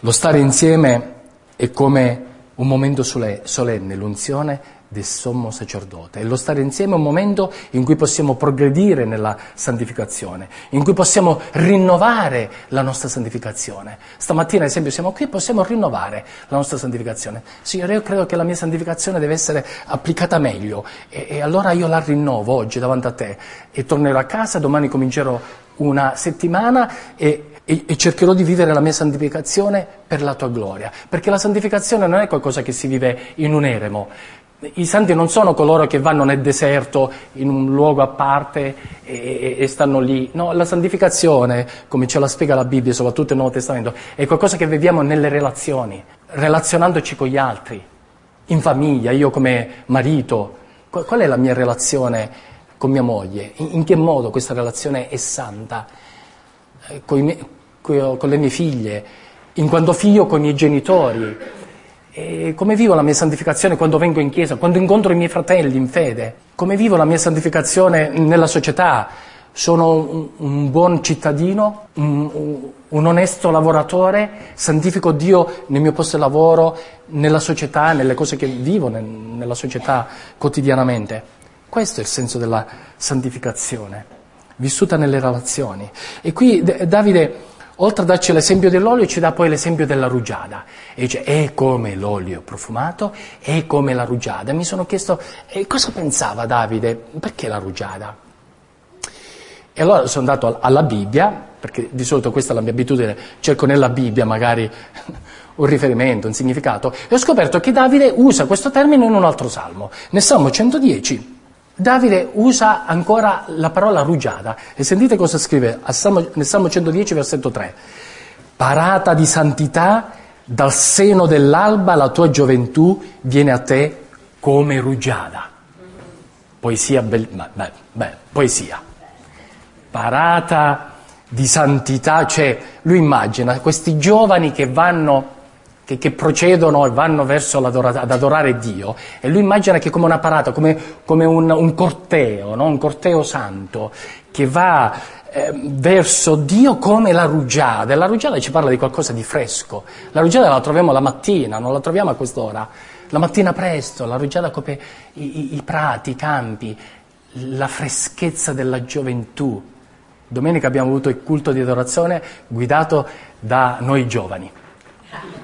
Lo stare insieme è come un momento solenne, l'unzione del sommo sacerdote. E lo stare insieme è un momento in cui possiamo progredire nella santificazione, in cui possiamo rinnovare la nostra santificazione. Stamattina, ad esempio, siamo qui e possiamo rinnovare la nostra santificazione. Signore, io credo che la mia santificazione deve essere applicata meglio e, e allora io la rinnovo oggi davanti a te e tornerò a casa, domani comincerò una settimana e, e, cercherò di vivere la mia santificazione per la tua gloria, perché la santificazione non è qualcosa che si vive in un eremo, i santi non sono coloro che vanno nel deserto, in un luogo a parte e, e, stanno lì. No, la santificazione, come ce la spiega la Bibbia, soprattutto nel Nuovo Testamento, è qualcosa che viviamo nelle relazioni, relazionandoci con gli altri, in famiglia, io come marito. Qual è la mia relazione con mia moglie? In, in che modo questa relazione è santa? Eh, con, miei, con le mie figlie, in quanto figlio con i miei genitori e come vivo la mia santificazione quando vengo in chiesa, quando incontro i miei fratelli in fede? Come vivo la mia santificazione nella società? Sono un, un buon cittadino, un, un, onesto lavoratore, santifico Dio nel mio posto di lavoro, nella società, nelle cose che vivo nel, nella società quotidianamente. Questo è il senso della santificazione, vissuta nelle relazioni. E qui Davide oltre a darci l'esempio dell'olio, ci dà poi l'esempio della rugiada. E dice, è come l'olio profumato, è come la rugiada. Mi sono chiesto, eh, cosa pensava Davide? Perché la rugiada? E allora sono andato alla Bibbia, perché di solito questa è la mia abitudine, cerco nella Bibbia magari un riferimento, un significato, e ho scoperto che Davide usa questo termine in un altro salmo, nel Salmo 110. Davide usa ancora la parola rugiada e sentite cosa scrive nel Salmo 110, versetto 3. Parata di santità, dal seno dell'alba la tua gioventù viene a te come rugiada. Poesia, bel, beh, beh, poesia. Parata di santità, cioè lui immagina questi giovani che vanno che, che procedono e vanno verso ad adorare Dio e lui immagina che come una parata, come, come un, un, corteo, no? un corteo santo che va eh, verso Dio come la rugiada. E la rugiada ci parla di qualcosa di fresco. La rugiada la troviamo la mattina, non la troviamo a quest'ora. La mattina presto, la rugiada copre i, i, i prati, i campi, la freschezza della gioventù. Domenica abbiamo avuto il culto di adorazione guidato da noi giovani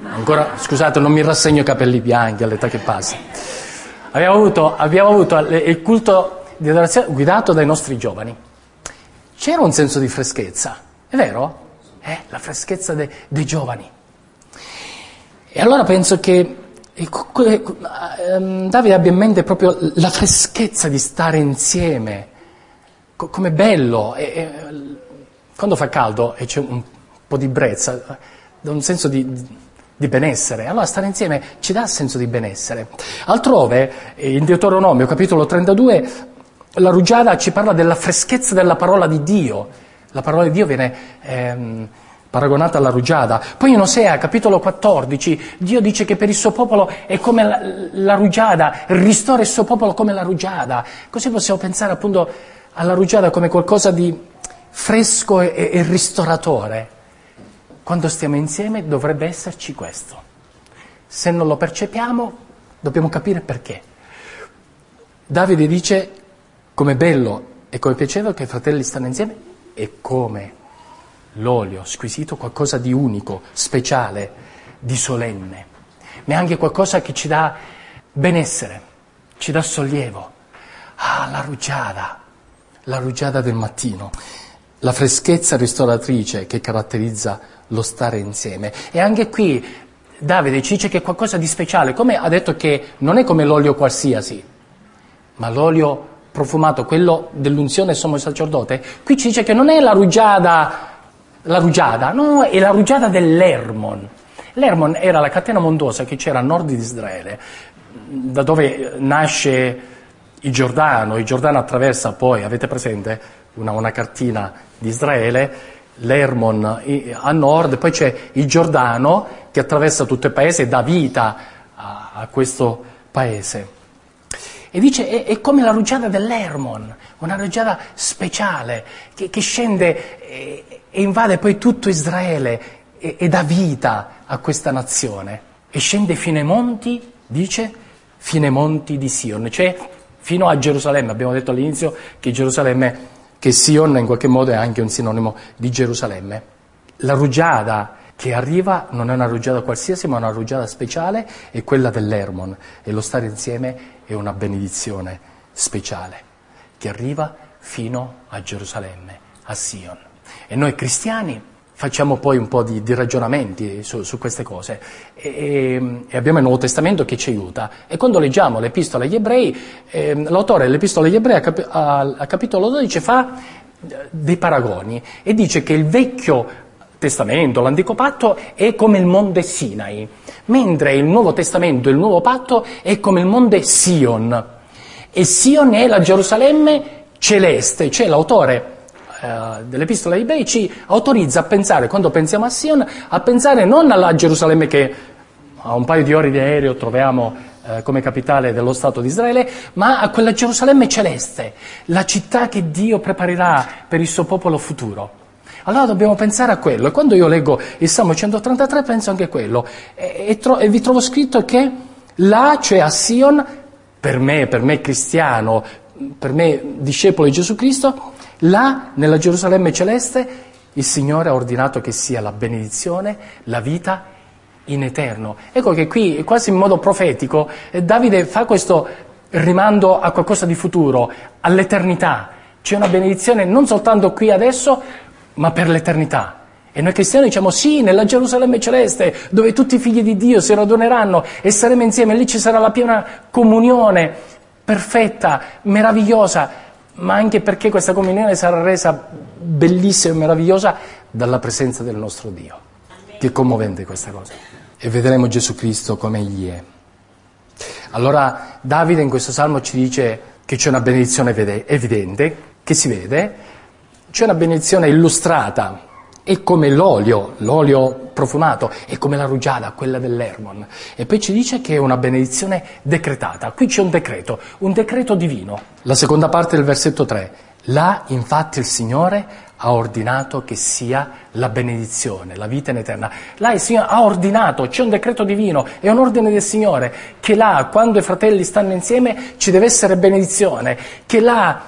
Ancora, scusate, non mi rassegno i capelli bianchi all'età che passa. Abbiamo avuto, abbiamo avuto il culto di adorazione guidato dai nostri giovani. C'era un senso di freschezza, è vero? Eh, la freschezza de, dei giovani. E allora penso che ehm, Davide abbia in mente proprio la freschezza di stare insieme, come bello. E, quando fa caldo e c'è un po' di brezza, dà un senso di, di benessere. Allora stare insieme ci dà senso di benessere. Altrove, in Deuteronomio capitolo 32, la rugiada ci parla della freschezza della parola di Dio. La parola di Dio viene ehm, paragonata alla rugiada. Poi in Osea, capitolo 14, Dio dice che per il suo popolo è come la, la rugiada, ristora il suo popolo come la rugiada. Così possiamo pensare appunto alla rugiada come qualcosa di fresco e, e ristoratore. Quando stiamo insieme dovrebbe esserci questo. Se non lo percepiamo, dobbiamo capire perché. Davide dice come bello e come piacevole che i fratelli stanno insieme e come l'olio squisito, qualcosa di unico, speciale, di solenne, ma è anche qualcosa che ci dà benessere, ci dà sollievo. Ah, la rugiada, la rugiada del mattino la freschezza ristoratrice che caratterizza lo stare insieme. E anche qui Davide ci dice che è qualcosa di speciale, come ha detto che non è come l'olio qualsiasi, ma l'olio profumato, quello dell'unzione sommo sacerdote, qui ci dice che non è la rugiada, la rugiada, no, è la rugiada dell'Ermon. L'Ermon era la catena montuosa che c'era a nord di Israele, da dove nasce il Giordano, il Giordano attraversa poi, avete presente, una, una cartina di Israele, l'Ermon a nord, poi c'è il Giordano che attraversa tutto il paese e dà vita a, a questo paese. E dice, è, è, come la rugiada dell'Ermon, una rugiada speciale che, che scende e, e, invade poi tutto Israele e, e dà vita a questa nazione. E scende fino ai monti, dice, fino ai monti di Sion, cioè fino a Gerusalemme. Abbiamo detto all'inizio che Gerusalemme che Sion in qualche modo è anche un sinonimo di Gerusalemme. La rugiada che arriva non è una rugiada qualsiasi, ma una rugiada speciale, è quella dell'Ermon e lo stare insieme è una benedizione speciale che arriva fino a Gerusalemme, a Sion. E noi cristiani facciamo poi un po' di, di ragionamenti su, su, queste cose e, e, abbiamo il Nuovo Testamento che ci aiuta e quando leggiamo l'Epistola agli Ebrei, eh, l'autore dell'Epistola agli Ebrei a, cap- a, a capitolo 12 fa dei paragoni e dice che il Vecchio Testamento, l'Antico Patto, è come il monte Sinai, mentre il Nuovo Testamento, il Nuovo Patto, è come il monte Sion. E Sion è la Gerusalemme celeste, cioè l'autore eh, dell'Epistola ai Ebrei ci autorizza a pensare, quando pensiamo a Sion, a pensare non alla Gerusalemme che a un paio di ore di aereo troviamo eh, come capitale dello Stato di Israele, ma a quella Gerusalemme celeste, la città che Dio preparerà per il suo popolo futuro. Allora dobbiamo pensare a quello. E quando io leggo il Salmo 133 penso anche a quello. E, e, tro- e vi trovo scritto che là, cioè a Sion, per me, per me cristiano, per me discepolo di Gesù Cristo, Là, nella Gerusalemme celeste, il Signore ha ordinato che sia la benedizione, la vita in eterno. Ecco che qui, quasi in modo profetico, eh, Davide fa questo rimando a qualcosa di futuro, all'eternità. C'è una benedizione non soltanto qui adesso, ma per l'eternità. E noi cristiani diciamo sì, nella Gerusalemme celeste, dove tutti i figli di Dio si raduneranno e saremo insieme, lì ci sarà la piena comunione, perfetta, meravigliosa ma anche perché questa comunione sarà resa bellissima e meravigliosa dalla presenza del nostro Dio. Che commovente questa cosa. E vedremo Gesù Cristo come Egli è. Allora Davide in questo salmo ci dice che c'è una benedizione evidente, che si vede, c'è una benedizione illustrata, è come l'olio, l'olio profumato, è come la rugiada, quella dell'Ermon. E poi ci dice che è una benedizione decretata. Qui c'è un decreto, un decreto divino. La seconda parte del versetto 3. Là infatti il Signore ha ordinato che sia la benedizione, la vita in eterna. Là il Signore ha ordinato, c'è un decreto divino, è un ordine del Signore, che là quando i fratelli stanno insieme ci deve essere benedizione, che là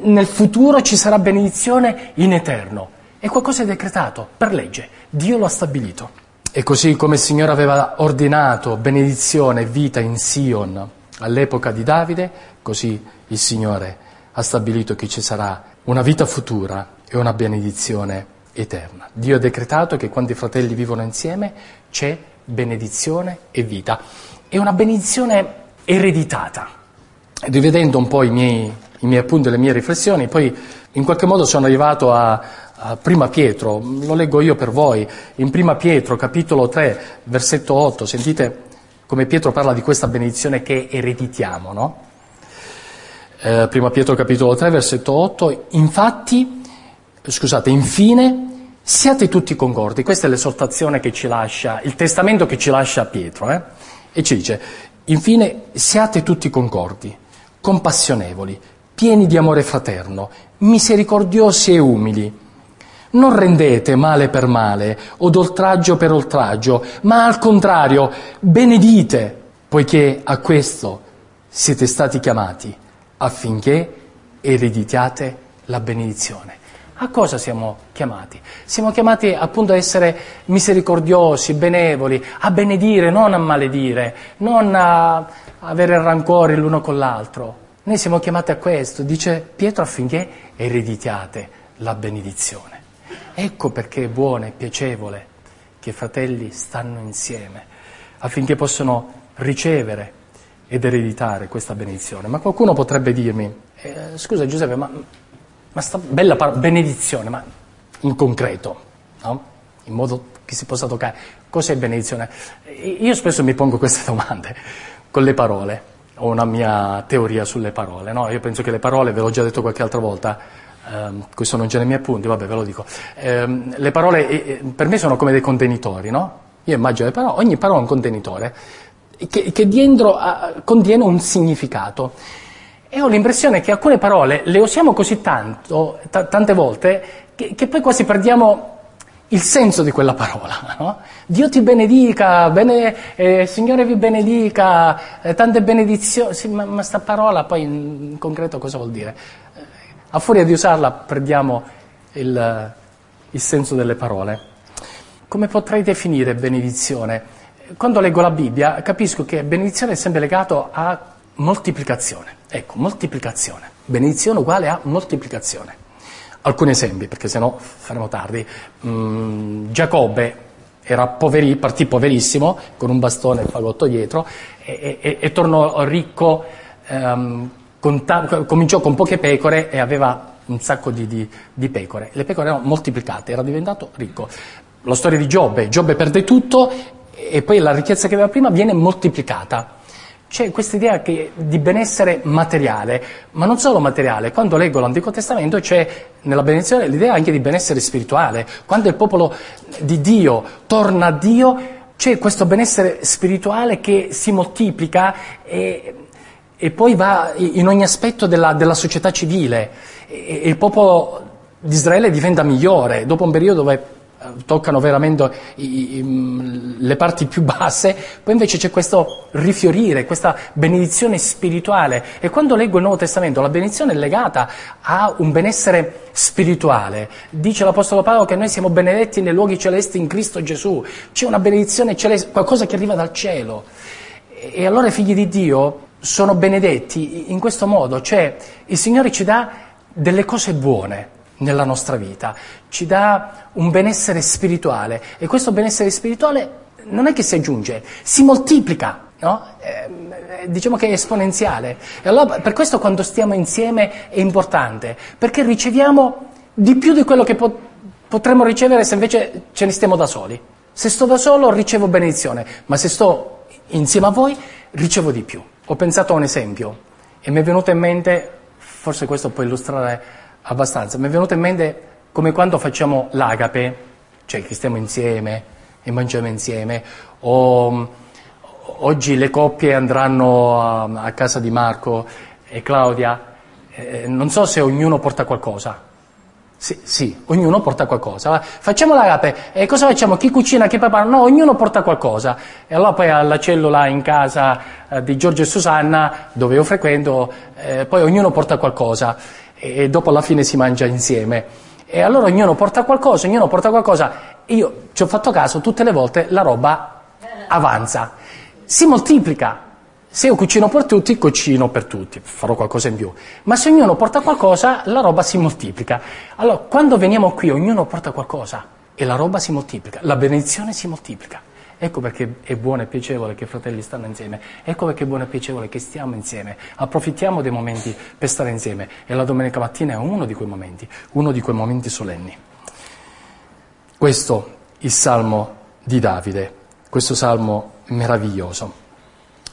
nel futuro ci sarà benedizione in eterno. È qualcosa di decretato per legge, Dio lo ha stabilito. E così come il Signore aveva ordinato benedizione e vita in Sion all'epoca di Davide, così il Signore ha stabilito che ci sarà una vita futura e una benedizione eterna. Dio ha decretato che quando i fratelli vivono insieme c'è benedizione e vita. È una benedizione ereditata. Rivedendo un po' i miei, i miei appunti e le mie riflessioni, poi in qualche modo sono arrivato a Prima Pietro, lo leggo io per voi, in Prima Pietro capitolo 3 versetto 8, sentite come Pietro parla di questa benedizione che ereditiamo, no? Eh, Prima Pietro capitolo 3 versetto 8, infatti, scusate, infine siate tutti concordi, questa è l'esortazione che ci lascia, il testamento che ci lascia Pietro, eh? e ci dice, infine siate tutti concordi, compassionevoli, pieni di amore fraterno, misericordiosi e umili, non rendete male per male o d'oltraggio per oltraggio, ma al contrario, benedite, poiché a questo siete stati chiamati, affinché ereditiate la benedizione. A cosa siamo chiamati? Siamo chiamati appunto a essere misericordiosi, benevoli, a benedire, non a maledire, non a avere rancore l'uno con l'altro. Noi siamo chiamati a questo, dice Pietro, affinché ereditiate la benedizione. Ecco perché è buono e piacevole che i fratelli stanno insieme, affinché possano ricevere ed ereditare questa benedizione. Ma qualcuno potrebbe dirmi, eh, scusa Giuseppe, ma, ma sta bella parola, benedizione, ma in concreto, no? in modo che si possa toccare, cos'è benedizione? Io spesso mi pongo queste domande con le parole, ho una mia teoria sulle parole, no? io penso che le parole, ve l'ho già detto qualche altra volta, Um, questo non c'è nei miei appunti, vabbè ve lo dico. Um, le parole eh, per me sono come dei contenitori, no? Io immagino le parole, ogni parola è un contenitore che, che dentro uh, contiene un significato. E ho l'impressione che alcune parole le usiamo così tanto, t- tante volte, che, che, poi quasi perdiamo il senso di quella parola. No? Dio ti benedica, bene, eh, Signore vi benedica, eh, tante benedizioni. Sì, ma, ma sta parola poi in concreto cosa vuol dire? A furia di usarla perdiamo il, il senso delle parole. Come potrei definire benedizione? Quando leggo la Bibbia capisco che benedizione è sempre legato a moltiplicazione. Ecco, moltiplicazione. Benedizione uguale a moltiplicazione. Alcuni esempi, perché sennò faremo tardi. Mm, Giacobbe era poveri, partì poverissimo, con un bastone e fagotto dietro, e, e, e tornò ricco um, ta- cominciò con poche pecore e aveva un sacco di, di, di, pecore. Le pecore erano moltiplicate, era diventato ricco. La storia di Giobbe, Giobbe perde tutto e poi la ricchezza che aveva prima viene moltiplicata. C'è questa idea di benessere materiale, ma non solo materiale. Quando leggo l'Antico Testamento c'è nella benedizione l'idea anche di benessere spirituale. Quando il popolo di Dio torna a Dio, c'è questo benessere spirituale che si moltiplica e e poi va in ogni aspetto della, della società civile e, il popolo di Israele diventa migliore dopo un periodo dove eh, toccano veramente i, i, le parti più basse, poi invece c'è questo rifiorire, questa benedizione spirituale. E quando leggo il Nuovo Testamento, la benedizione è legata a un benessere spirituale. Dice l'Apostolo Paolo che noi siamo benedetti nei luoghi celesti in Cristo Gesù. C'è una benedizione celeste, qualcosa che arriva dal cielo. E allora figli di Dio sono benedetti in questo modo, cioè il Signore ci dà delle cose buone nella nostra vita, ci dà un benessere spirituale e questo benessere spirituale non è che si aggiunge, si moltiplica, no? eh, diciamo che è esponenziale. E allora per questo quando stiamo insieme è importante, perché riceviamo di più di quello che po- potremmo ricevere se invece ce ne stiamo da soli. Se sto da solo ricevo benedizione, ma se sto insieme a voi ricevo di più ho pensato a un esempio e mi è venuto in mente, forse questo può illustrare abbastanza, mi è venuto in mente come quando facciamo l'agape, cioè che stiamo insieme e mangiamo insieme, o oggi le coppie andranno a, a casa di Marco e Claudia, eh, non so se ognuno porta qualcosa, sì, sì, ognuno porta qualcosa. Facciamo l'agape e cosa facciamo? Chi cucina, chi prepara? No, ognuno porta qualcosa. E allora poi alla cellula in casa eh, di Giorgio e Susanna, dove io frequento, eh, poi ognuno porta qualcosa e, e dopo alla fine si mangia insieme. E allora ognuno porta qualcosa, ognuno porta qualcosa. Io ci ho fatto caso, tutte le volte la roba avanza, si moltiplica. Se io cucino per tutti, cucino per tutti, farò qualcosa in più. Ma se ognuno porta qualcosa, la roba si moltiplica. Allora, quando veniamo qui, ognuno porta qualcosa e la roba si moltiplica, la benedizione si moltiplica. Ecco perché è buono e piacevole che i fratelli stanno insieme, ecco perché è buono e piacevole che stiamo insieme, approfittiamo dei momenti per stare insieme e la domenica mattina è uno di quei momenti, uno di quei momenti solenni. Questo il salmo di Davide, questo salmo meraviglioso.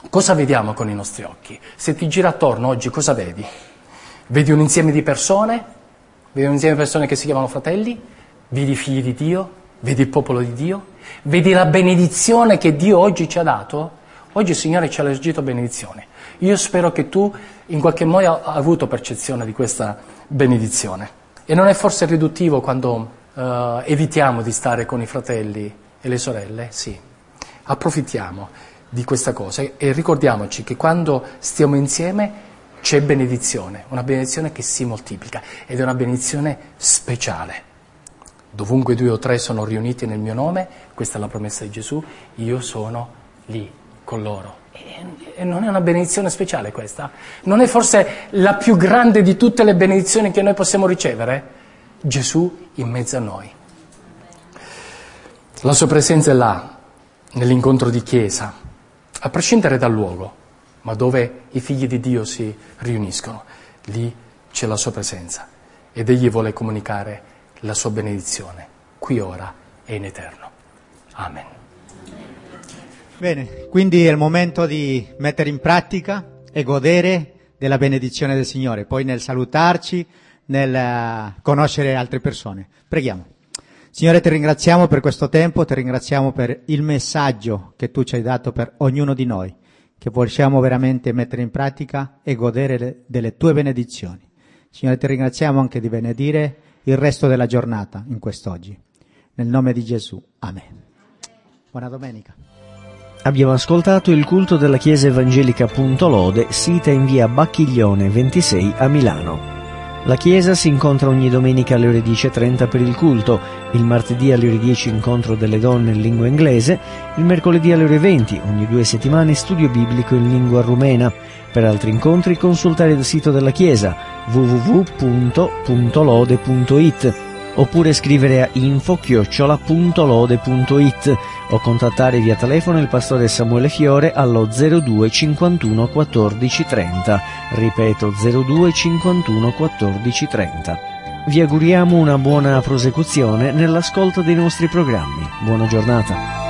Cosa vediamo con i nostri occhi? Se ti gira attorno oggi cosa vedi? Vedi un insieme di persone? Vedi un insieme di persone che si chiamano fratelli? Vedi i figli di Dio? Vedi il popolo di Dio? Vedi la benedizione che Dio oggi ci ha dato? Oggi il Signore ci ha elargito benedizione. Io spero che tu in qualche modo hai avuto percezione di questa benedizione. E non è forse riduttivo quando uh, evitiamo di stare con i fratelli e le sorelle? Sì. Approfittiamo di questa cosa e ricordiamoci che quando stiamo insieme c'è benedizione, una benedizione che si moltiplica ed è una benedizione speciale. Dovunque due o tre sono riuniti nel mio nome, questa è la promessa di Gesù, io sono lì con loro. E non è una benedizione speciale questa? Non è forse la più grande di tutte le benedizioni che noi possiamo ricevere? Gesù in mezzo a noi. La sua presenza è là, nell'incontro di chiesa, a prescindere dal luogo, ma dove i figli di Dio si riuniscono, lì c'è la sua presenza ed egli vuole comunicare la sua benedizione, qui ora e in eterno. Amen. Bene, quindi è il momento di mettere in pratica e godere della benedizione del Signore, poi nel salutarci, nel eh, conoscere altre persone. Preghiamo. Signore, ti ringraziamo per questo tempo, ti ringraziamo per il messaggio che tu ci hai dato per ognuno di noi, che possiamo veramente mettere in pratica e godere delle tue benedizioni. Signore, ti ringraziamo anche di benedire il resto della giornata in quest'oggi. Nel nome di Gesù. Amen. Buona domenica. Abbiamo ascoltato il culto della Chiesa Evangelica Punto Lode, sita in via Bacchiglione 26 a Milano. La chiesa si incontra ogni domenica alle ore 10.30 per il culto, il martedì alle ore 10 incontro delle donne in lingua inglese, il mercoledì alle ore 20, ogni due settimane studio biblico in lingua rumena. Per altri incontri consultare il sito della chiesa www.lode.it oppure scrivere a info-lode.it o contattare via telefono il pastore Samuele Fiore allo 02 51 14 30. Ripeto 02 51 14 30. Vi auguriamo una buona prosecuzione nell'ascolto dei nostri programmi. Buona giornata.